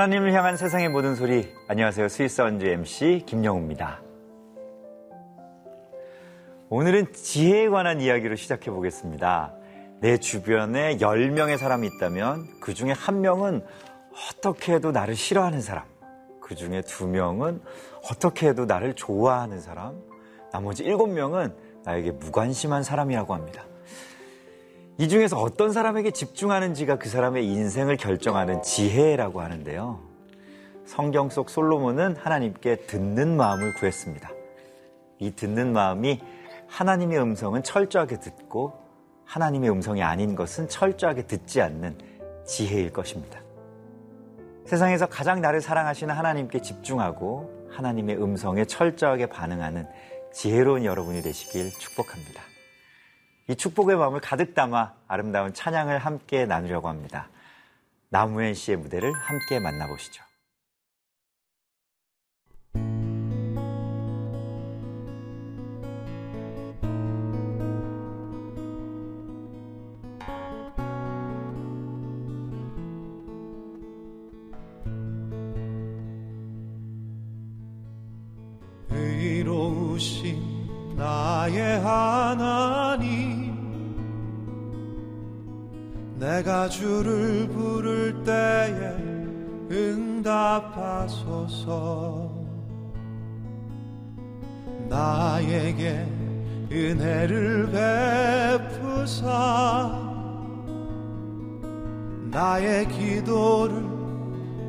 하나님을 향한 세상의 모든 소리. 안녕하세요. 스위스 원주 MC 김영우입니다. 오늘은 지혜에 관한 이야기로 시작해 보겠습니다. 내 주변에 10명의 사람이 있다면 그 중에 한 명은 어떻게 해도 나를 싫어하는 사람. 그 중에 두 명은 어떻게 해도 나를 좋아하는 사람. 나머지 일곱 명은 나에게 무관심한 사람이라고 합니다. 이 중에서 어떤 사람에게 집중하는지가 그 사람의 인생을 결정하는 지혜라고 하는데요. 성경 속 솔로몬은 하나님께 듣는 마음을 구했습니다. 이 듣는 마음이 하나님의 음성은 철저하게 듣고 하나님의 음성이 아닌 것은 철저하게 듣지 않는 지혜일 것입니다. 세상에서 가장 나를 사랑하시는 하나님께 집중하고 하나님의 음성에 철저하게 반응하는 지혜로운 여러분이 되시길 축복합니다. 이 축복의 마음을 가득 담아 아름다운 찬양을 함께 나누려고 합니다. 나무현 씨의 무대를 함께 만나보시죠. 의로우신 나의 하 내가 주를 부를 때에 응답하소서. 나에게 은혜를 베푸사. 나의 기도를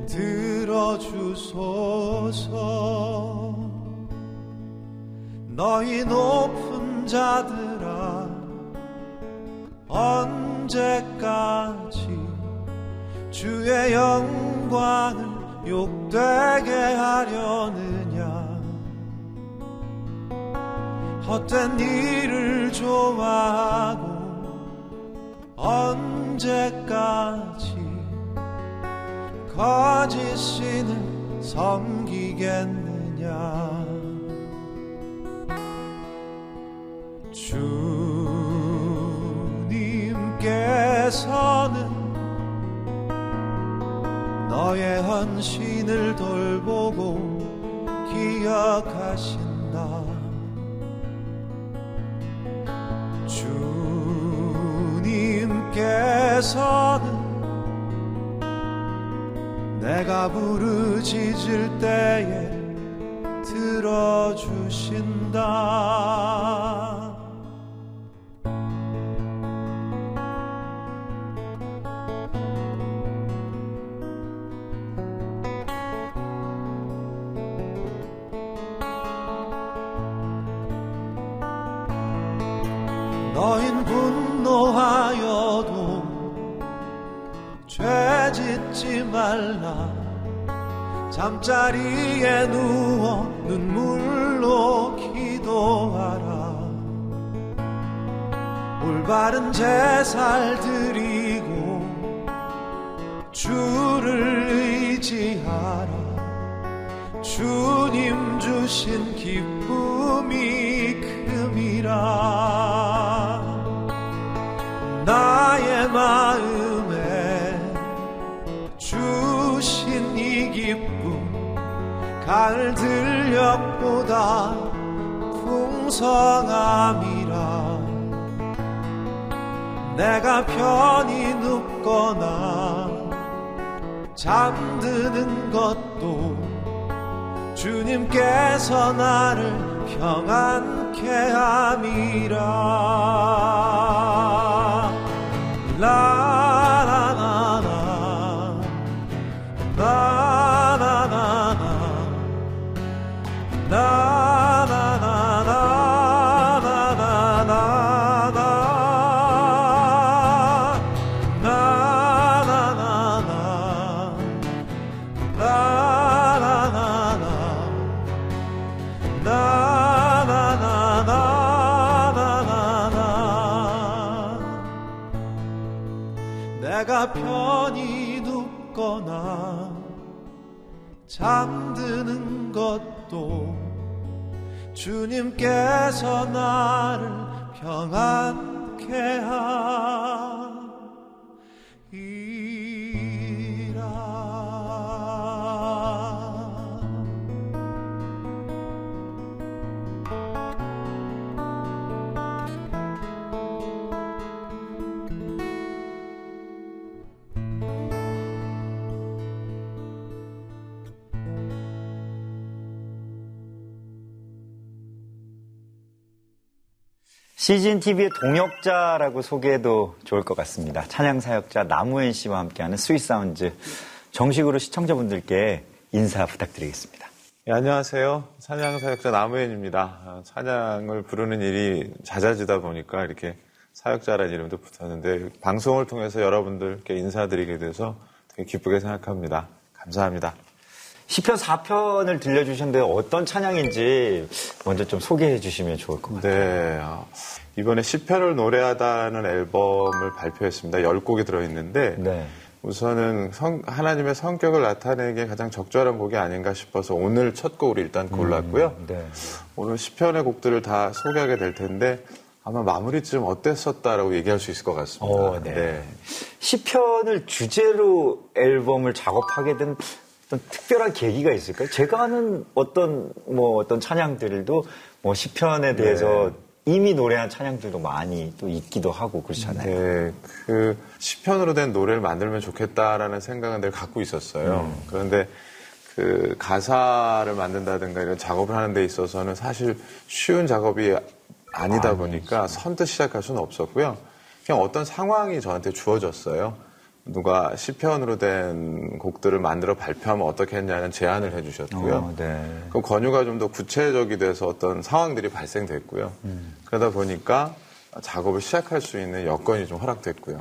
들어주소서. 너희 높은 자들아 언 제까지 주의 영광을 욕되게 하려느냐? 헛된 일을 좋아하고 언제까지 거짓 신을 섬기겠느냐? 주 님께서는 너의 헌신을 돌보고 기억하신다. 주님께서는 내가 부르짖을 때에 들어주신다. 잠자리에 누워 눈물로 기도하라. 올바른 제살 드 편히 눕거나 잠드는 것도 주님께서 나를 평안케 함이라. 라라라라 주님께서 나를 평안케 함 CGN TV의 동역자라고 소개해도 좋을 것 같습니다. 찬양 사역자 나무엔 씨와 함께하는 Sweet Sounds 정식으로 시청자분들께 인사 부탁드리겠습니다. 네, 안녕하세요. 찬양 사역자 나무엔입니다. 아, 찬양을 부르는 일이 잦아지다 보니까 이렇게 사역자라는 이름도 붙었는데 방송을 통해서 여러분들께 인사드리게 돼서 되게 기쁘게 생각합니다. 감사합니다. 시편 4편을 들려주셨는데 어떤 찬양인지 먼저 좀 소개해 주시면 좋을 것 같아요. 네. 어, 이번에 시편을 노래하다는 앨범을 발표했습니다. 10곡이 들어있는데 네. 우선은 성- 하나님의 성격을 나타내기에 가장 적절한 곡이 아닌가 싶어서 오늘 첫 곡을 일단 골랐고요. 네. 오늘 시편의 곡들을 다 소개하게 될 텐데 아마 마무리쯤 어땠었다라고 얘기할 수 있을 것 같습니다. 어, 네. 시편을 주제로 앨범을 작업하게 된 어떤 특별한 계기가 있을까요? 제가 아는 어떤 뭐 어떤 찬양들도 뭐 시편에 대해서 이미 노래한 찬양들도 많이 또 있기도 하고 그렇잖아요. 네, 그 시편으로 된 노래를 만들면 좋겠다라는 생각은 늘 갖고 있었어요. 그런데 그 가사를 만든다든가 이런 작업을 하는 데 있어서는 사실 쉬운 작업이 아니다 보니까 선뜻 시작할 수는 없었고요. 그냥 어떤 상황이 저한테 주어졌어요. 누가 시편으로 된 곡들을 만들어 발표하면 어떻게 했냐는 제안을 해주셨고요. 어, 네. 그 권유가 좀 더 구체적이 돼서 어떤 상황들이 발생됐고요. 그러다 보니까 작업을 시작할 수 있는 여건이 좀 허락됐고요.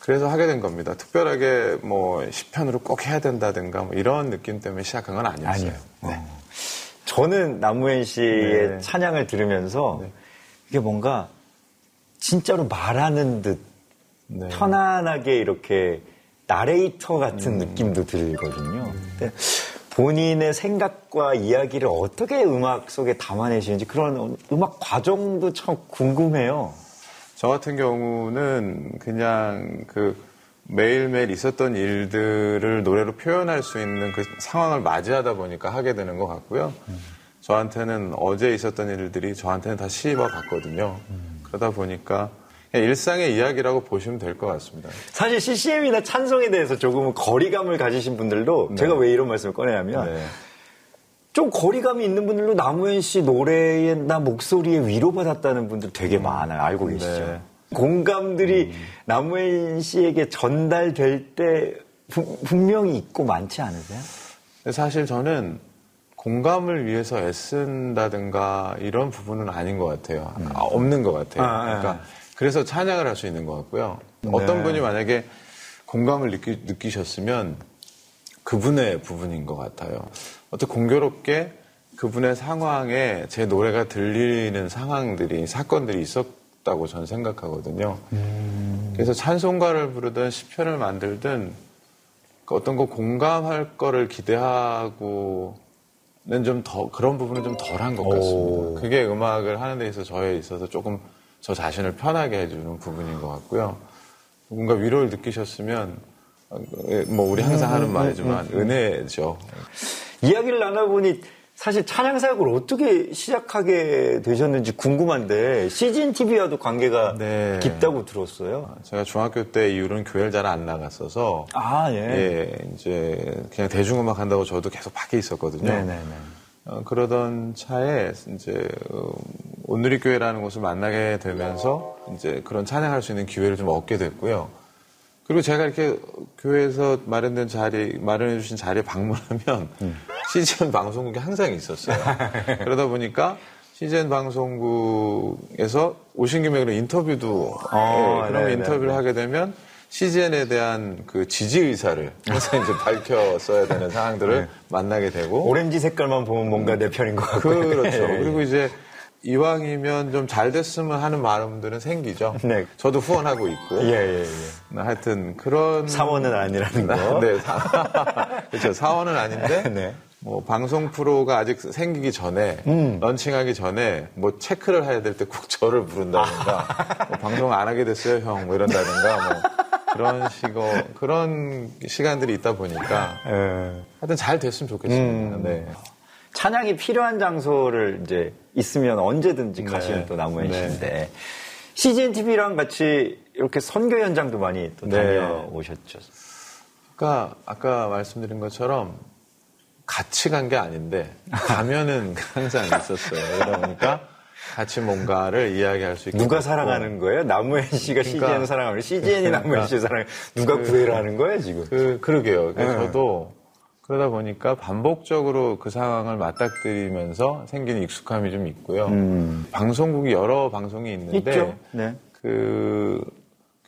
그래서 하게 된 겁니다. 특별하게 뭐 10편으로 꼭 해야 된다든가 뭐 이런 느낌 때문에 시작한 건 아니었어요. 아니요. 어. 저는 남우현 씨의 네. 찬양을 들으면서 이게 뭔가 진짜로 말하는 듯 네. 편안하게 이렇게 나레이터 같은 느낌도 들거든요. 근데 본인의 생각과 이야기를 어떻게 음악 속에 담아내시는지 그런 음악 과정도 참 궁금해요. 저 같은 경우는 그냥 그 매일매일 있었던 일들을 노래로 표현할 수 있는 그 상황을 맞이하다 보니까 하게 되는 것 같고요. 저한테는 어제 있었던 일들이 저한테는 다 시와 같거든요. 그러다 보니까 일상의 이야기라고 보시면 될 것 같습니다. 사실 CCM이나 찬송에 대해서 조금은 거리감을 가지신 분들도 제가 왜 이런 말씀을 꺼내냐면 네. 좀 거리감이 있는 분들도 남우현 씨 노래에 나 목소리에 위로받았다는 분들 되게 많아요. 알고 계시죠? 네. 공감들이 남우현 씨에게 전달될 때 분- 분명히 있고 많지 않으세요? 사실 저는 공감을 위해서 애쓴다든가 이런 부분은 아닌 것 같아요. 아, 없는 것 같아요. 아, 네. 그러니까 그래서 찬양을 할 수 있는 것 같고요. 어떤 분이 만약에 공감을 느끼, 느끼셨으면 그분의 부분인 것 같아요. 어떻게 공교롭게 그분의 상황에 제 노래가 들리는 상황들이 사건들이 있었다고 저는 생각하거든요. 그래서 찬송가를 부르든 시편을 만들든 그 어떤 거 공감할 거를 기대하고는 좀 더 그런 부분은 좀 덜한 것 같습니다. 그게 음악을 하는 데 있어서 저에 있어서 조금 저 자신을 편하게 해주는 부분인 것 같고요. 뭔가 위로를 느끼셨으면 어, 뭐 우리 항상 하는 말이지만 은혜죠. 이야기를 나눠보니 사실 찬양 사역을 어떻게 시작하게 되셨는지 궁금한데 CGN TV와도 관계가 네. 깊다고 들었어요. 제가 중학교 때 이후로는 교회를 잘 안 나갔어서 아 예. 예, 이제 그냥 대중음악 한다고 저도 계속 밖에 있었거든요. 네네네. 어, 그러던 차에 이제 어, 온누리 교회라는 곳을 만나게 되면서 이제 그런 찬양할 수 있는 기회를 좀 얻게 됐고요. 그리고 제가 이렇게 교회에서 마련된 자리, 마련해 주신 자리에 방문하면 CGN 방송국이 항상 있었어요. 그러다 보니까 CGN 방송국에서 오신 김에 그런 인터뷰도 어, 예, 그런 네네. 인터뷰를 하게 되면 CGN에 대한 그 지지 의사를 항상 이제 밝혔어야 되는 상황들을 만나게 되고 오렌지 색깔만 보면 뭔가 내 편인 것 같고. 그렇죠. 예, 예. 그리고 이제 이왕이면 좀 잘 됐으면 하는 마음들은 생기죠. 네. 저도 후원하고 있고. 예, 예, 예. 하여튼 그런 사원은 아니라는 거. 네, 사, 그렇죠. 사원은 아닌데 네. 뭐 방송 프로가 아직 생기기 전에 음. 런칭하기 전에 뭐 체크를 해야 될 때 꼭 저를 부른다든가 뭐 방송 안 하게 됐어요 형 뭐 이런다든가 뭐 그런 식으로 그런 시간들이 있다 보니까 예. 하여튼 잘 됐으면 좋겠습니다. 음. 네. 찬양이 필요한 장소를 이제 있으면 언제든지 가시는 네. 또 나무현 네. 씨인데 CGN TV랑 같이 이렇게 선교 현장도 많이 또 네. 다녀오셨죠. 그러니까 아까 말씀드린 것처럼 같이 간 게 아닌데 가면은 항상 있었어요. 그러다 보니까 같이 뭔가를 이야기할 수 있게 누가. 사랑하는 거예요? 나무현 씨가 그러니까- CGN을 사랑하면 CGN이 나무현 씨를 사랑 누가 구애를 하는 거예요 지금? 그, 그러게요. 그래서 네. 저도 그러다 보니까 반복적으로 그 상황을 맞닥뜨리면서 생기는 익숙함이 좀 있고요. 방송국이 여러 방송이 있는데 음. 네. 그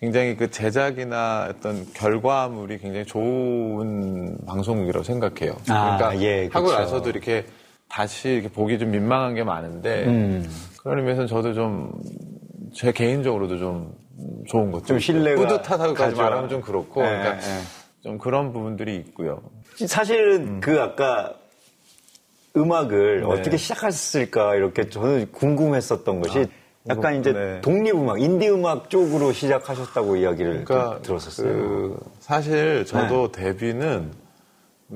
굉장히 그 제작이나 어떤 결과물이 굉장히 좋은 방송국이라고 생각해요. 아, 그러니까 예, 하고 그쵸. 나서도 이렇게 다시 이렇게 보기 좀 민망한 게 많은데 음. 그런 의미에서는 저도 좀 제 개인적으로도 좀 좋은 것도 좀 있고, 신뢰가 뿌듯하다고까지. 말하면 좀 그렇고 네, 그러니까 네. 좀 그런 부분들이 있고요. 사실은 그 아까 음악을 네. 어떻게 시작했을까 이렇게 저는 궁금했었던 것이 약간 이제 네. 독립음악, 인디음악 쪽으로 시작하셨다고 이야기를 그러니까 좀 들었었어요. 그 사실 저도 데뷔는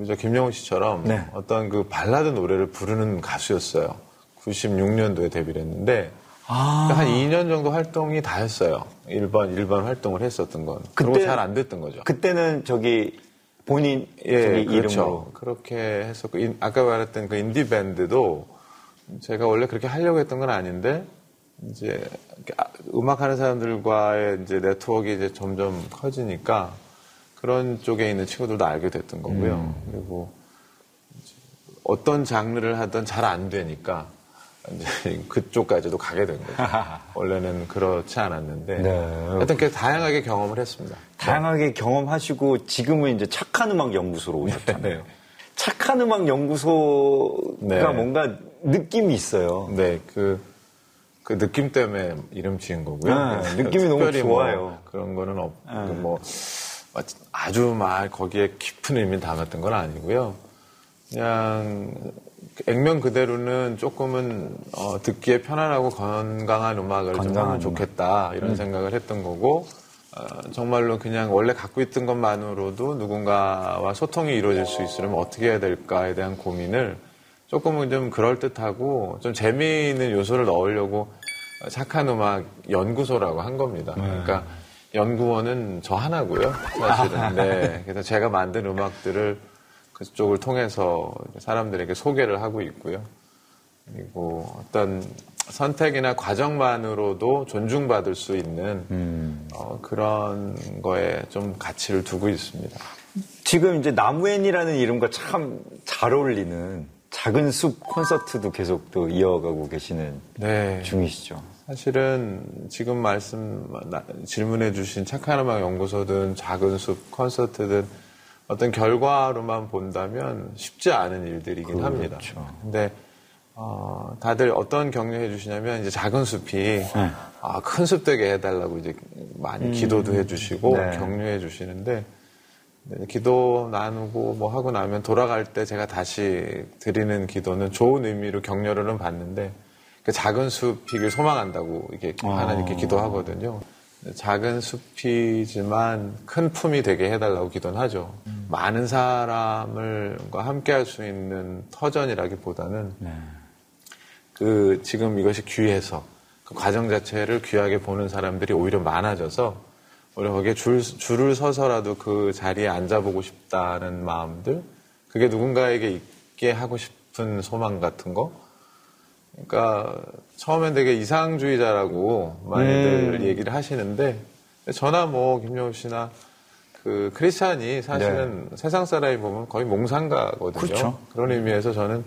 저 김영우 씨처럼 네. 어떤 그 발라드 노래를 부르는 가수였어요. 96년도에 데뷔를 했는데 아. 한 2년 정도 활동이 다 했어요. 일반 일반 활동을 했었던 건. 그리고 잘 안 됐던 거죠. 그때는 저기 본인 예, 저기 그렇죠. 이름으로 그렇게 했었고 인- 아까 말했던 그 인디 밴드도 제가 원래 그렇게 하려고 했던 건 아닌데 이제 아- 음악하는 사람들과의 이제 네트워크가 이제 점점 커지니까 그런 쪽에 있는 친구들도 알게 됐던 거고요. 음. 그리고 어떤 장르를 하든 잘 안 되니까 이제 그쪽까지도 가게 된 거죠. 원래는 그렇지 않았는데 네. 하여튼 그 다양하게 경험을 했습니다. 다양하게 경험하시고 지금은 이제 착한 음악 연구소로 오셨잖아요. 착한 음악 연구소가 네. 뭔가 느낌이 있어요. 네, 그, 그 느낌 때문에 이름 지은 거고요. 네, 느낌이 너무 뭐 좋아요. 그런 거는 없, 네. 그 뭐, 아주 막 거기에 깊은 의미를 담았던 건 아니고요. 그냥 액면 그대로는 조금은 어, 듣기에 편안하고 건강한 음악을 좀 건강한 하면 좋겠다 이런 생각을 했던 거고 어, 정말로 그냥 원래 갖고 있던 것만으로도 누군가와 소통이 이루어질 수 있으려면 어떻게 해야 될까에 대한 고민을 조금은 좀 그럴듯하고 좀 재미있는 요소를 넣으려고 착한 음악 연구소라고 한 겁니다. 그러니까 연구원은 저 하나고요. 사실은. 네. 그래서 제가 만든 음악들을 그쪽을 통해서 사람들에게 소개를 하고 있고요. 그리고 어떤 선택이나 과정만으로도 존중받을 수 있는 어, 그런 거에 좀 가치를 두고 있습니다. 지금 이제 나무엔이라는 이름과 참 잘 어울리는 작은 숲 콘서트도 계속 또 이어가고 계시는 네. 중이시죠. 사실은 지금 말씀 나- 질문해 주신 착한 음악 연구소든 작은 숲 콘서트든 어떤 결과로만 본다면 쉽지 않은 일들이긴 합니다. 근데 어, 다들 어떤 격려해 주시냐면 이제 작은 숲이 아, 큰 숲 되게 해달라고 이제 많이 기도도 해주시고 네. 격려해 주시는데 네, 기도 나누고 뭐 하고 나면 돌아갈 때 제가 다시 드리는 기도는 좋은 의미로 격려를 받는데 그 작은 숲이길 소망한다고 이게 하나님께 기도하거든요. 작은 숲이지만 큰 품이 되게 해달라고 기도는 하죠. 많은 사람을과 함께 할 수 있는 터전이라기보다는 그 지금 이것이 귀해서 그 과정 자체를 귀하게 보는 사람들이 오히려 많아져서 오히려 거기에 줄, 줄을 서서라도 그 자리에 앉아보고 싶다는 마음들 그게 누군가에게 있게 하고 싶은 소망 같은 거 그러니까 처음엔 되게 이상주의자라고 많이들 음. 얘기를 하시는데 저나 뭐 김영우 씨나 그 크리스찬이 사실은 세상 사람이 보면 거의 몽상가거든요. 네. 그렇죠. 런 의미에서 저는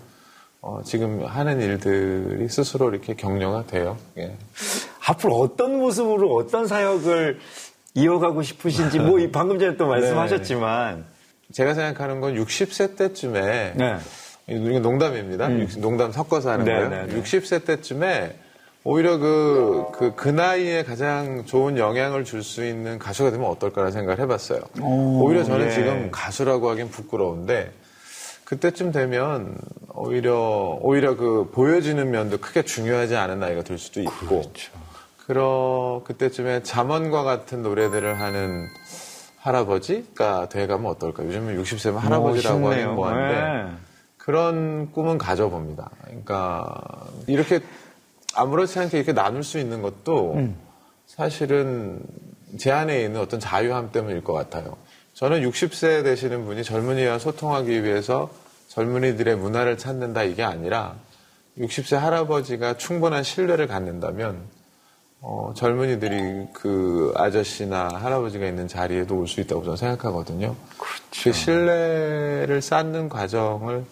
어, 지금 하는 일들이 스스로 이렇게 격려가 돼요. 예. 앞으로 어떤 모습으로 어떤 사역을 이어가고 싶으신지 뭐이 방금 전에 또 말씀하셨지만 제가 생각하는 건 60세 때쯤에 네. 이거 농담입니다. 육- 농담 섞어서 하는 네, 거예요. 네, 네. 60세 때쯤에 오히려 그, 그, 그 나이에 가장 좋은 영향을 줄 수 있는 가수가 되면 어떨까라는 생각을 해봤어요. 오 히려 저는 예. 지금 가수라고 하긴 부끄러운데 그때쯤 되면 오히려, 오히려 그 보여지는 면도 크게 중요하지 않은 나이가 될 수도 있고 그렇죠. 그러 그때쯤에 잠언과 같은 노래들을 하는 할아버지가 돼가면 어떨까? 요즘은 60세면 할아버지라고. 하긴 뭐한데 네. 그런 꿈은 가져봅니다. 그러니까 이렇게 아무렇지 않게 이렇게 나눌 수 있는 것도 사실은 제 안에 있는 어떤 자유함 때문일 것 같아요. 저는 60세 되시는 분이 젊은이와 소통하기 위해서 젊은이들의 문화를 찾는다 이게 아니라 60세 할아버지가 충분한 신뢰를 갖는다면 어, 젊은이들이 그 아저씨나 할아버지가 있는 자리에도 올 수 있다고 저는 생각하거든요. 그 신뢰를 쌓는 과정을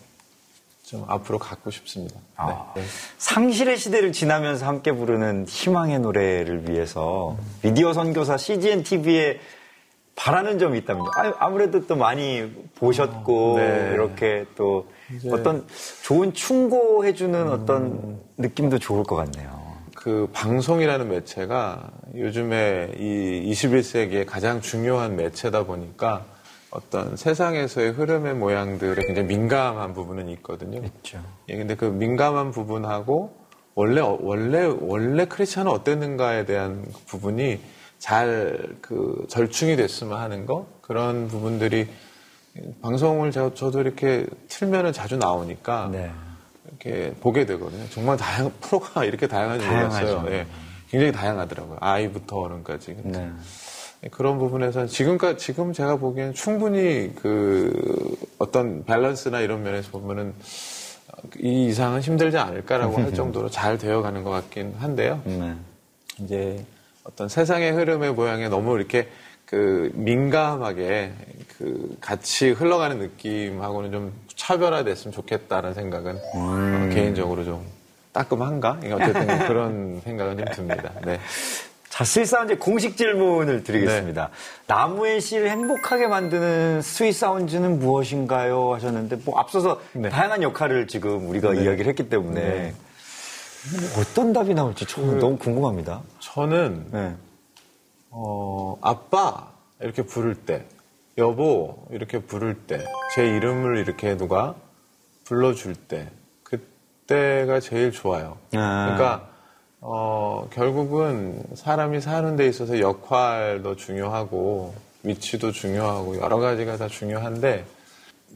좀 앞으로 갖고 싶습니다. 아, 네. 상실의 시대를 지나면서 함께 부르는 희망의 노래를 위해서 미디어 선교사 CGN TV에 바라는 점이 있다면요. 아, 아무래도 또 많이 보셨고 네. 이렇게 또 이제- 어떤 좋은 충고해주는 어떤 느낌도 좋을 것 같네요. 그 방송이라는 매체가 요즘에 이 21세기에 가장 중요한 매체다 보니까 어떤 세상에서의 흐름의 모양들에 굉장히 민감한 부분은 있거든요. 있죠. 예, 근데 그 민감한 부분하고 원래 원래 원래 크리스천은 어땠는가에 대한 부분이 잘 그 절충이 됐으면 하는 거 그런 부분들이 방송을 저, 저도 이렇게 틀면은 자주 나오니까 네. 이렇게 보게 되거든요. 정말 다양 프로가 이렇게 다양한지 다양하죠. 몰랐어요. 예, 굉장히 다양하더라고요. 아이부터 어른까지. 네. 그런 부분에서 지금까지 지금 제가 보기에는 충분히 그 어떤 밸런스나 이런 면에서 보면은 이 이상은 힘들지 않을까라고 할 정도로 잘 되어가는 것 같긴 한데요. 네. 이제 어떤 세상의 흐름의 모양에 너무 이렇게 그 민감하게 그 같이 흘러가는 느낌하고는 좀 차별화됐으면 좋겠다는 생각은 어, 개인적으로 좀 따끔한가? 어쨌든 그런 생각은 좀 듭니다. 네. 자, 이제 공식 질문을 드리겠습니다. 나무엔 씨를 행복하게 만드는 sweet sound는 무엇인가요? 하셨는데, 뭐, 앞서서 네. 다양한 역할을 지금 우리가 이야기를 했기 때문에, 어떤 답이 나올지 좀 너무 궁금합니다. 저는 네. 어, 아빠 이렇게 부를 때, 여보 이렇게 부를 때, 제 이름을 이렇게 누가 불러줄 때, 그때가 제일 좋아요. 아. 그러니까 어, 결국은 사람이 사는 데 있어서 역할도 중요하고 위치도 중요하고 여러 가지가 다 중요한데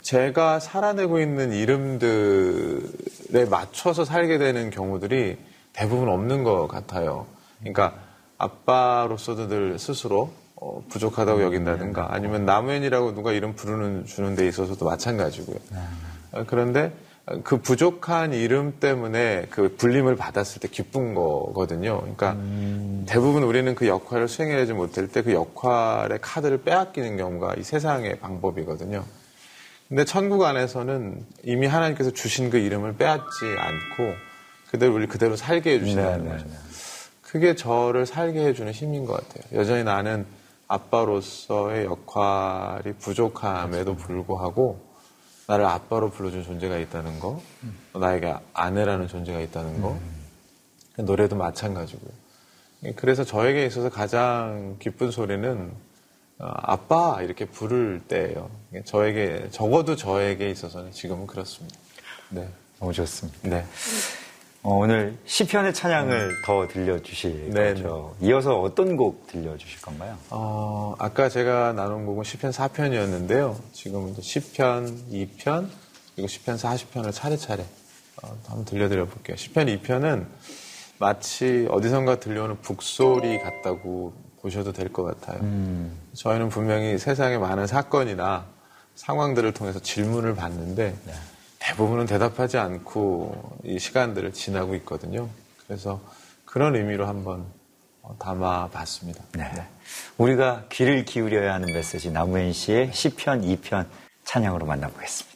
제가 살아내고 있는 이름들에 맞춰서 살게 되는 경우들이 대부분 없는 것 같아요. 그러니까 아빠로서도 늘 스스로 어, 부족하다고 여긴다든가 아니면 남웬이라고 누가 이름 부르는 주는 데 있어서도 마찬가지고요. 어, 그런데 그 부족한 이름 때문에 그 불림을 받았을 때 기쁜 거거든요. 그러니까 대부분 우리는 그 역할을 수행하지 못할 때 그 역할의 카드를 빼앗기는 경우가 이 세상의 방법이거든요. 근데 천국 안에서는 이미 하나님께서 주신 그 이름을 빼앗지 않고 그대로 우리 그대로 살게 해주신다는 네, 네, 거죠. 네. 그게 저를 살게 해주는 힘인 것 같아요. 여전히 나는 아빠로서의 역할이 부족함에도 불구하고 나를 아빠로 불러준 존재가 있다는 거, 나에게 아내라는 존재가 있다는 거, 노래도 마찬가지고요. 그래서 저에게 있어서 가장 기쁜 소리는 어, 아빠 이렇게 부를 때예요. 저에게 적어도 저에게 있어서는 지금은 그렇습니다. 네, 너무 좋습니다. 네. 어, 오늘 시편의 찬양을 더 들려주실 네, 거죠. 이어서 어떤 곡 들려주실 건가요? 어, 아까 제가 나눈 곡은 시편 4편이었는데요. 지금은 이제 시편 2편, 그리고 시편 40편을 차례차례 어, 한번 들려드려 볼게요. 시편 2편은 마치 어디선가 들려오는 북소리 같다고 보셔도 될 것 같아요. 저희는 분명히 세상의 많은 사건이나 상황들을 통해서 질문을 받는데 대부분은 대답하지 않고 이 시간들을 지나고 있거든요. 그래서 그런 의미로 한번 어, 담아봤습니다. 네. 우리가 귀를 기울여야 하는 메시지 나무현 씨의 시편 2편 찬양으로 만나보겠습니다.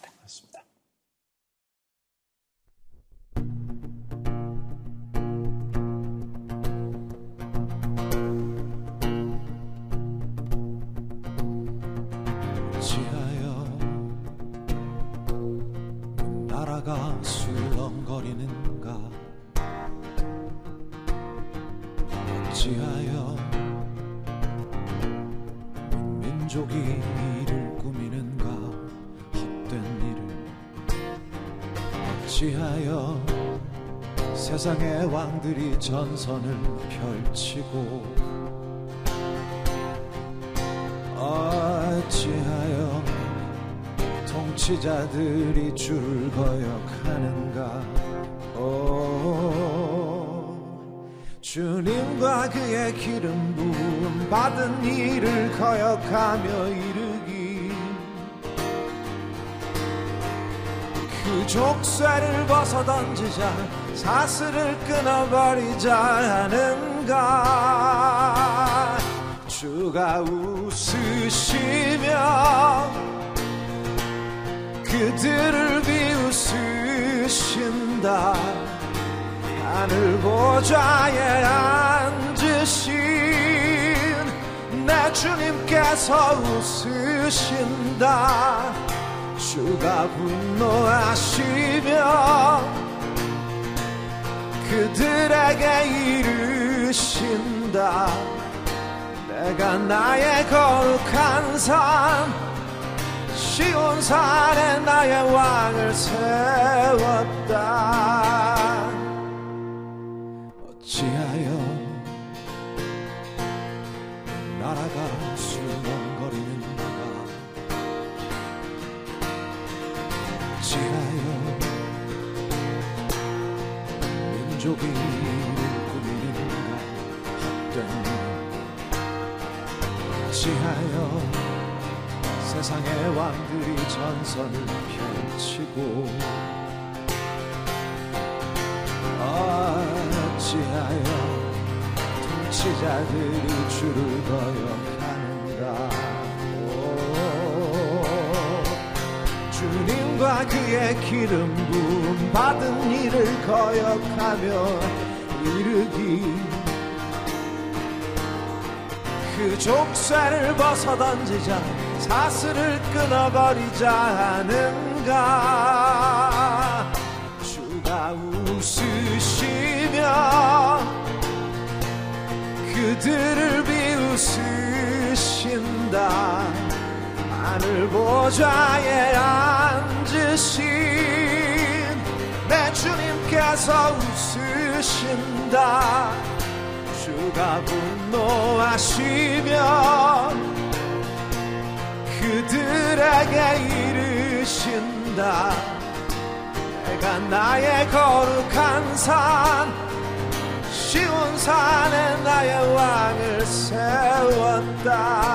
어찌하여 세상의 왕들이 전선을 펼치고 어찌하여 통치자들이 줄을 거역하는가? 오, 주님과 그의 기름 부음 받은 일을 거역하며 이르 그 족쇄를 벗어 던지자 사슬을 끊어버리자 하는가. 주가 웃으시며 그들을 비웃으신다. 하늘 보좌에 앉으신 내 주님께서 웃으신다 주가 분노하시며 그들에게 이르신다. 내가 나의 거룩한 산 시온 산에 나의 왕을 세웠다. 어찌하여 나라가 어찌하여 민족이 꾸미는가 헛된 어찌하여 세상의 왕들이 전선을 펼치고 어찌하여 통치자들이 줄을 거역하는가 그의 기름 부음 받은 일을 거역하며 이르기. 그 족쇄를 벗어 던지자 사슬을 끊어버리자 하는가? 주가 웃으시며 그들을 비웃으신다. 하늘 보좌에 앉 으신 내 주님께서 웃으신다. 주가 분노하시며 그들에게 이르신다. 내가 나의 거룩한 산 시온산에 나의 왕을 세웠다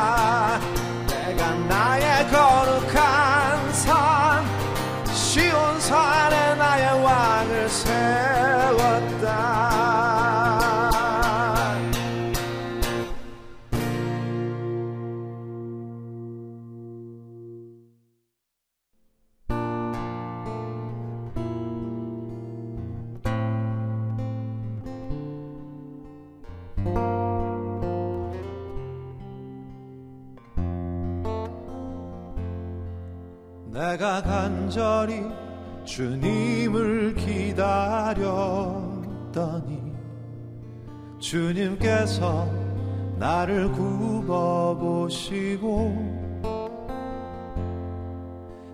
주님께서 나를 굽어보시고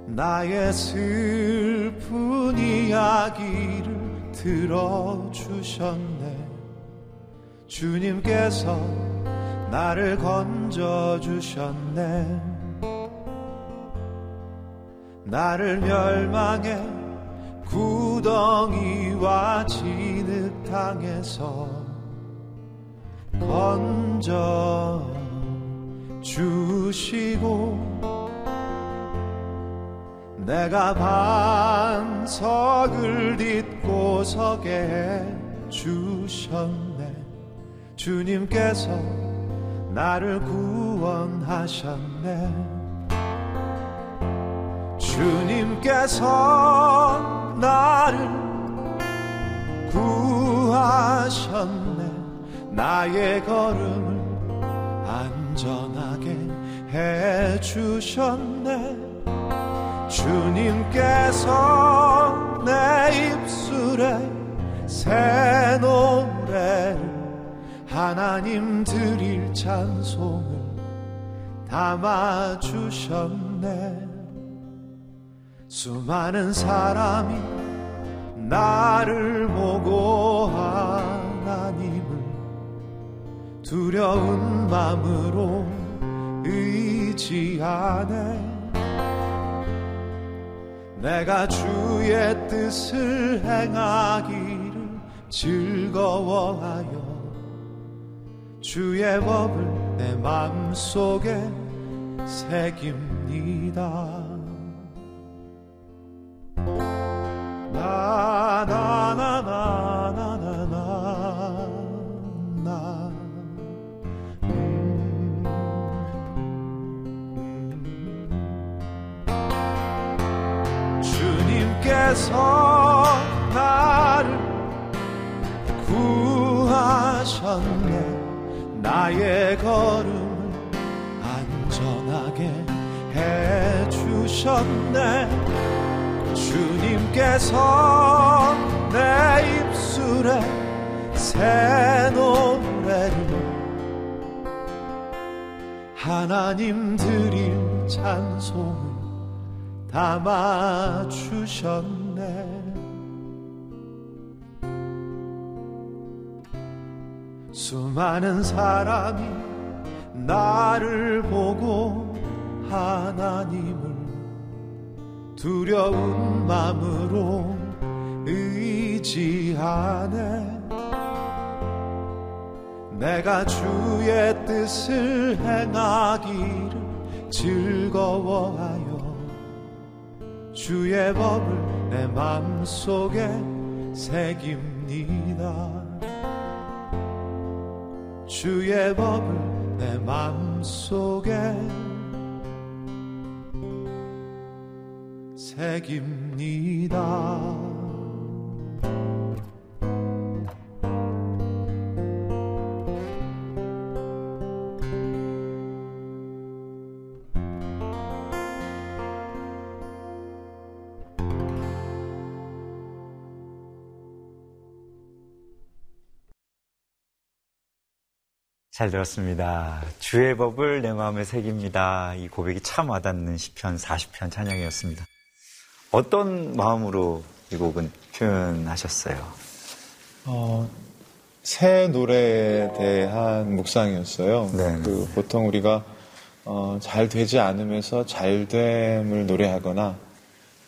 나의 슬픈 이야기를 들어주셨네. 주님께서 나를 건져주셨네. 나를 멸망의 구덩이와 진흙탕에서 건져 주시고 내가 반석을 딛고 서게 해 주셨네. 주님께서 나를 구원하셨네. 주님께서 나를 구하셨네 나의 걸음을 안전하게 해주셨네. 주님께서 내 입술에 새 노래를 하나님 드릴 찬송을 담아주셨네. 수많은 사람이 나를 보고 하나님을 두려운 마음으로 의지하네 내가 주의 뜻을 행하기를 즐거워하여 주의 법을 내 맘속에 새깁니다. 나나나나 위해서 나를 구하셨네. 나의 걸음 안전하게 해주셨네. 주님께서 내 입술에 새 노래를 하나님 드릴 찬송을 담아주셨네. 수많은 사람이 나를 보고 하나님을 두려운 마음으로 의지하네. 내가 주의 뜻을 행하기를 즐거워하여 주의 법을 내 맘속에 새깁니다. 주의 법을 내 맘속에 새깁니다 잘 들었습니다. 주의 법을 내 마음에 새깁니다. 이 고백이 참 와닿는 시편 40편 찬양이었습니다. 어떤 마음으로 이 곡은 표현하셨어요? 어, 새 노래에 대한 묵상이었어요. 네. 그 보통 우리가 어, 잘 되지 않으면서 잘됨을 노래하거나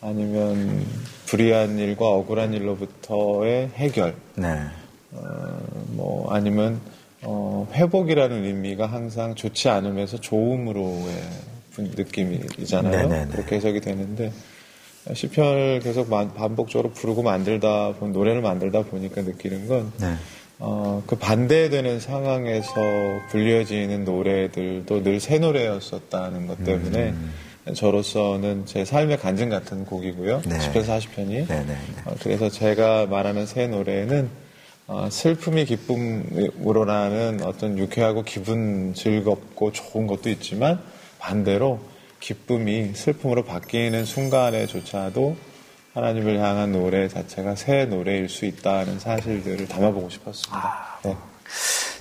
아니면 불의한 일과 억울한 일로부터의 해결, 네. 어, 뭐 아니면 어, 회복이라는 의미가 항상 좋지 않으면서 좋음으로의 분- 느낌이잖아요. 네네네. 그렇게 해석이 되는데 시편을 계속 만- 반복적으로 부르고 만들다 본 노래를 만들다 보니까 느끼는 건 네. 어, 그 반대되는 상황에서 불려지는 노래들도 늘 새 노래였었다는 것 때문에 음. 저로서는 제 삶의 간증 같은 곡이고요. 네. 10에서 40편이. 네, 네, 네. 어, 그래서 제가 말하는 새 노래는 어, 슬픔이 기쁨으로라는 어떤 유쾌하고 기분 즐겁고 좋은 것도 있지만 반대로 기쁨이 슬픔으로 바뀌는 순간에조차도 하나님을 향한 노래 자체가 새 노래일 수 있다는 사실들을 담아보고 싶었습니다. 네.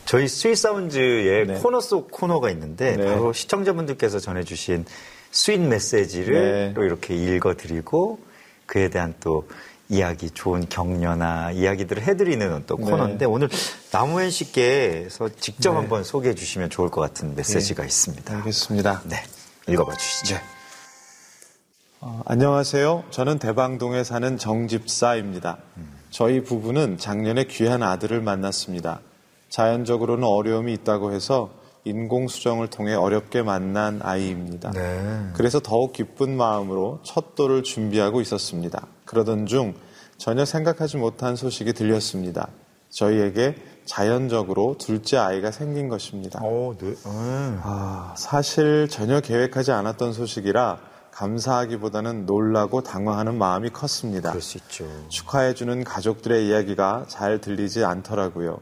저희 스윗 사운즈의 네. 코너 속 코너가 있는데 네. 바로 시청자분들께서 전해주신 sweet 메시지를 네. 또 이렇게 읽어드리고 그에 대한 또 이야기, 좋은 격려나 이야기들을 해드리는 또 네. 코너인데 오늘 나무엔 씨께서 직접 네. 한번 소개해 주시면 좋을 것 같은 메시지가 있습니다. 알겠습니다. 네, 읽어봐 주시죠. 어, 안녕하세요. 저는 대방동에 사는 정집사입니다. 저희 부부는 작년에 귀한 아들을 만났습니다. 자연적으로는 어려움이 있다고 해서 인공수정을 통해 어렵게 만난 아이입니다. 네. 그래서 더욱 기쁜 마음으로 첫 돌을 준비하고 있었습니다. 그러던 중 전혀 생각하지 못한 소식이 들렸습니다. 저희에게 자연적으로 둘째 아이가 생긴 것입니다. 오, 네. 음. 아, 사실 전혀 계획하지 않았던 소식이라 감사하기보다는 놀라고 당황하는 마음이 컸습니다. 축하해주는 가족들의 이야기가 잘 들리지 않더라고요.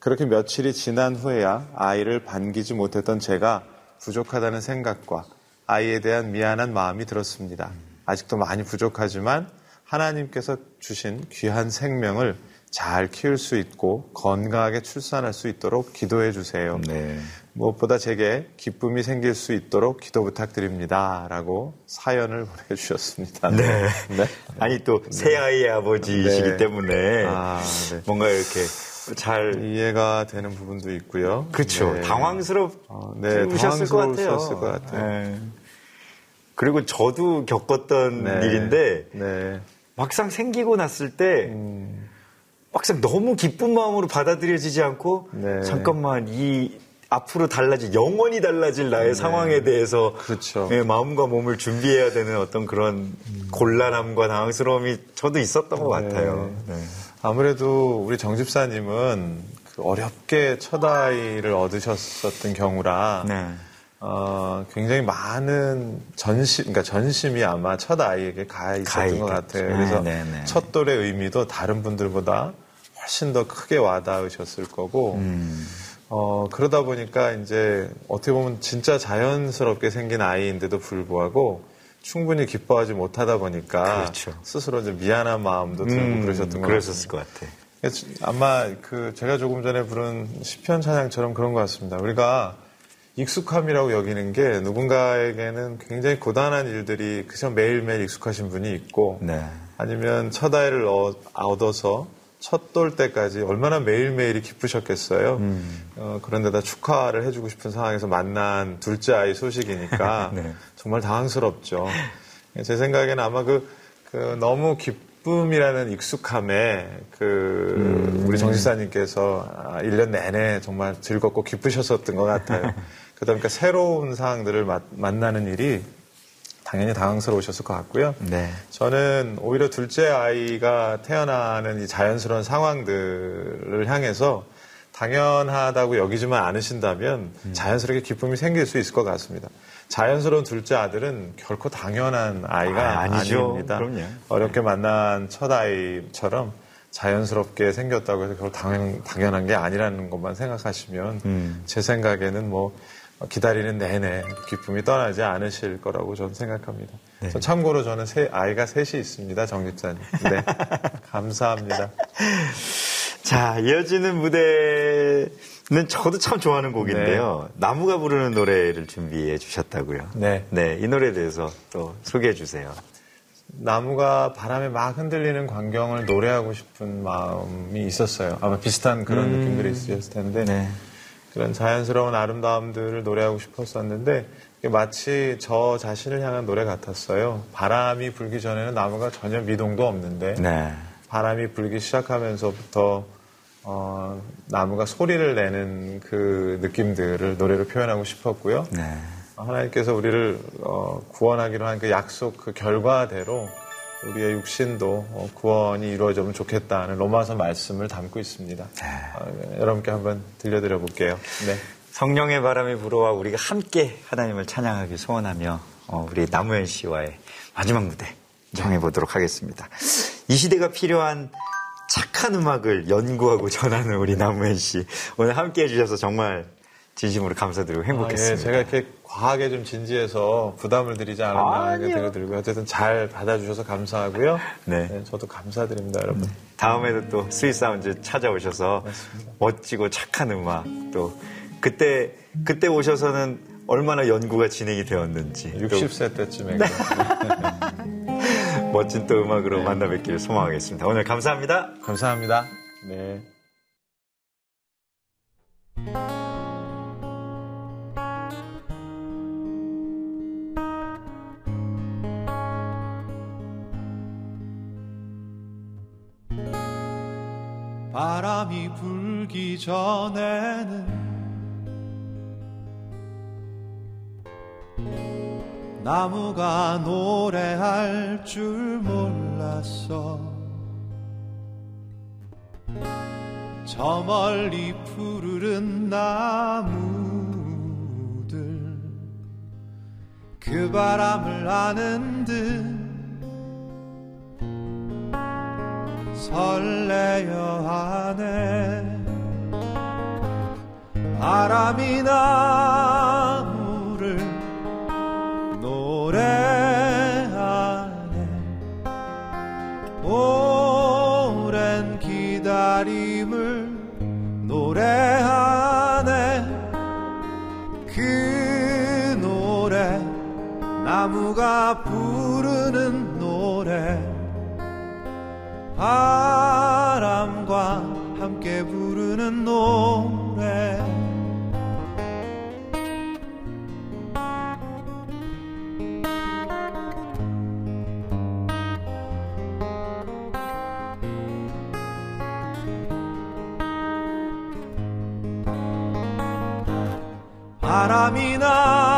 그렇게 며칠이 지난 후에야 아이를 반기지 못했던 제가 부족하다는 생각과 아이에 대한 미안한 마음이 들었습니다. 아직도 많이 부족하지만 하나님께서 주신 귀한 생명을 잘 키울 수 있고 건강하게 출산할 수 있도록 기도해 주세요. 네. 무엇보다 제게 기쁨이 생길 수 있도록 기도 부탁드립니다. 라고 사연을 보내주셨습니다. 네. 네. 아니 또 새 아이의 아버지이시기 네. 때문에 아, 네. 뭔가 이렇게 잘 이해가 되는 부분도 있고요. 그렇죠. 네. 당황스럽 어, 네, 우셨을 것 같아요. 당황스러우셨을 것 같아요. 네. 그리고 저도 겪었던 네. 일인데 네. 막상 생기고 났을 때 음, 막상 너무 기쁜 마음으로 받아들여지지 않고 네. 잠깐만 이 앞으로 달라질 영원히 달라질 나의 상황에 대해서 네. 그렇죠. 예, 마음과 몸을 준비해야 되는 어떤 그런 곤란함과 당황스러움이 저도 있었던 것 네. 같아요. 네. 아무래도 우리 정 집사님은 그 어렵게 첫 아이를 얻으셨었던 경우라 네. 어, 굉장히 많은 전심, 그러니까 전심이 아마 첫 아이에게 가 있었던 가 것. 같아요. 네, 그래서 네, 네. 첫 돌의 의미도 다른 분들보다 훨씬 더 크게 와닿으셨을 거고 어, 그러다 보니까 이제 어떻게 보면 진짜 자연스럽게 생긴 아이인데도 불구하고 충분히 기뻐하지 못하다 보니까 그렇죠. 스스로 좀 미안한 마음도 들고 음, 그러셨던 것 그러셨을 같습니다. 것 같아. 그래서 아마 그 제가 조금 전에 부른 시편 찬양처럼 그런 것 같습니다. 우리가 익숙함이라고 여기는 게 누군가에게는 굉장히 고단한 일들이 그저 매일매일 익숙하신 분이 있고 네. 아니면 첫 아이를 어- 얻어서 첫돌 때까지 얼마나 매일매일이 기쁘셨겠어요. 어, 그런데다 축하를 해주고 싶은 상황에서 만난 둘째 아이 소식이니까 네. 정말 당황스럽죠. 제 생각에는 아마 그, 그 너무 기쁨이라는 익숙함에 그 우리 정지사님께서 아, 1년 내내 정말 즐겁고 기쁘셨었던 것 같아요. 그러다 보니까 새로운 상황들을 마- 만나는 일이 당연히 당황스러우셨을 것 같고요. 네. 저는 오히려 둘째 아이가 태어나는 이 자연스러운 상황들을 향해서 당연하다고 여기지만 않으신다면 자연스럽게 기쁨이 생길 수 있을 것 같습니다. 자연스러운 둘째 아들은 결코 당연한 아이가 아. 그럼요. 어렵게 만난 첫 아이처럼 자연스럽게 생겼다고 해서 결코 당연, 당연한 게 아니라는 것만 생각하시면 음. 제 생각에는 뭐 기다리는 내내 기쁨이 떠나지 않으실 거라고 저는 생각합니다. 네. 저 참고로 저는 세- 아이가 셋이 있습니다, 정 집사님. 네, 감사합니다. 자, 이어지는 무대는 저도 참 좋아하는 곡인데요. 나무가 부르는 노래를 준비해 주셨다고요. 네. 네, 이 노래에 대해서 또 소개해 주세요. 나무가 바람에 막 흔들리는 광경을 노래하고 싶은 마음이 있었어요. 아마 비슷한 그런 느낌들이 있으셨을 텐데 네. 그런 자연스러운 아름다움들을 노래하고 싶었었는데 마치 저 자신을 향한 노래 같았어요. 바람이 불기 전에는 나무가 전혀 미동도 없는데 네. 바람이 불기 시작하면서부터 어, 나무가 소리를 내는 그 느낌들을 노래로 표현하고 싶었고요. 네. 하나님께서 우리를 어, 구원하기로 한 그 약속 그 결과대로 우리의 육신도 어, 구원이 이루어지면 좋겠다는 로마서 말씀을 담고 있습니다. 어, 여러분께 한번 들려드려 볼게요. 네. 성령의 바람이 불어와 우리가 함께 하나님을 찬양하기 소원하며 어, 우리 나무현 씨와의 마지막 무대 정해 보도록 하겠습니다. 이 시대가 필요한 착한 음악을 연구하고 전하는 우리 나무현 씨 오늘 함께 해주셔서 정말 진심으로 감사드리고 아, 예, 행복했습니다. 제가 이렇게 과하게 좀 진지해서 부담을 드리지 않았나. 생각이 들고요. 어쨌든 잘 받아주셔서 감사하고요. 네. 저도 감사드립니다, 여러분. 다음에도 또 Sweet Sound 찾아오셔서 멋지고 착한 음악 또 그때 그때 오셔서는 얼마나 연구가 진행이 되었는지 또 60세 때쯤에. 멋진 또 음악으로 만나 뵙기를 소망하겠습니다. 오늘 감사합니다. 감사합니다. 네. 바람이 불기 전에는 나무가 노래할 줄 몰랐어 저 멀리 푸르른 나무들 그 바람을 아는 듯 설레어 하네. 바람이 나무를 노래하네. 오랜 기다림을 노래하네. 그 노래 나무가 부르는 노래 바람과 함께 부르는 노래. 바람이 나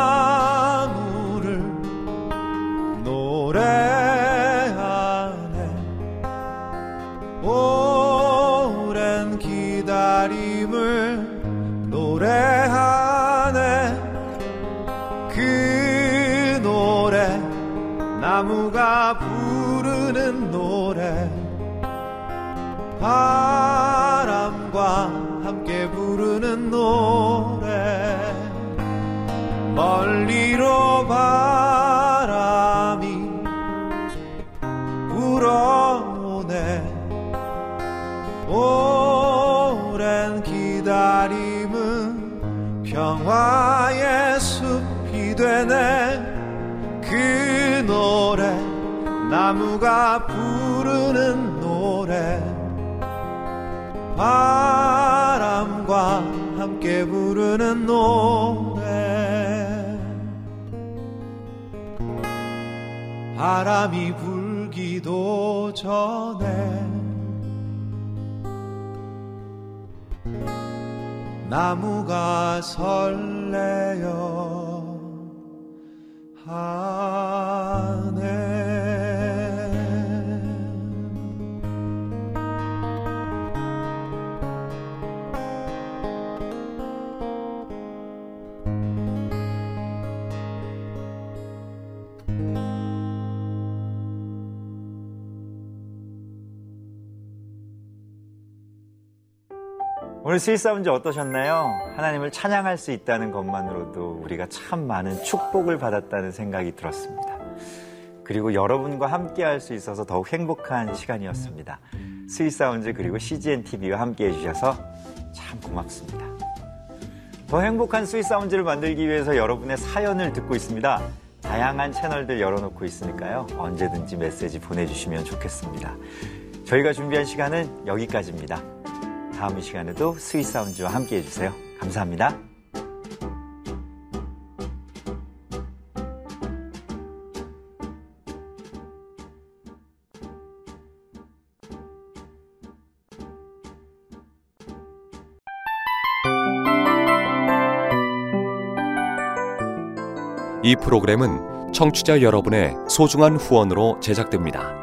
나무가 부르는 노래. 바람과 함께 부르는 노래. 바람이 불기도 전에 나무가 설레어 하 오늘 문제 어떠셨나요? 하나님을 찬양할 수 있다는 것만으로도 우리가 참 많은 축복을 받았다는 생각이 들었습니다. 그리고 여러분과 함께 할 수 있어서 더욱 행복한 시간이었습니다. Sweet Sounds 그리고 CGN TV와 함께 해주셔서 참 고맙습니다. 더 행복한 스위스사운드를 만들기 위해서 여러분의 사연을 듣고 있습니다. 다양한 채널들 열어놓고 있으니까요. 언제든지 메시지 보내주시면 좋겠습니다. 저희가 준비한 시간은 여기까지입니다. 다음 이 시간에도 스위스사운드와 함께 해주세요. 감사합니다. 이 프로그램은 청취자 여러분의 소중한 후원으로 제작됩니다.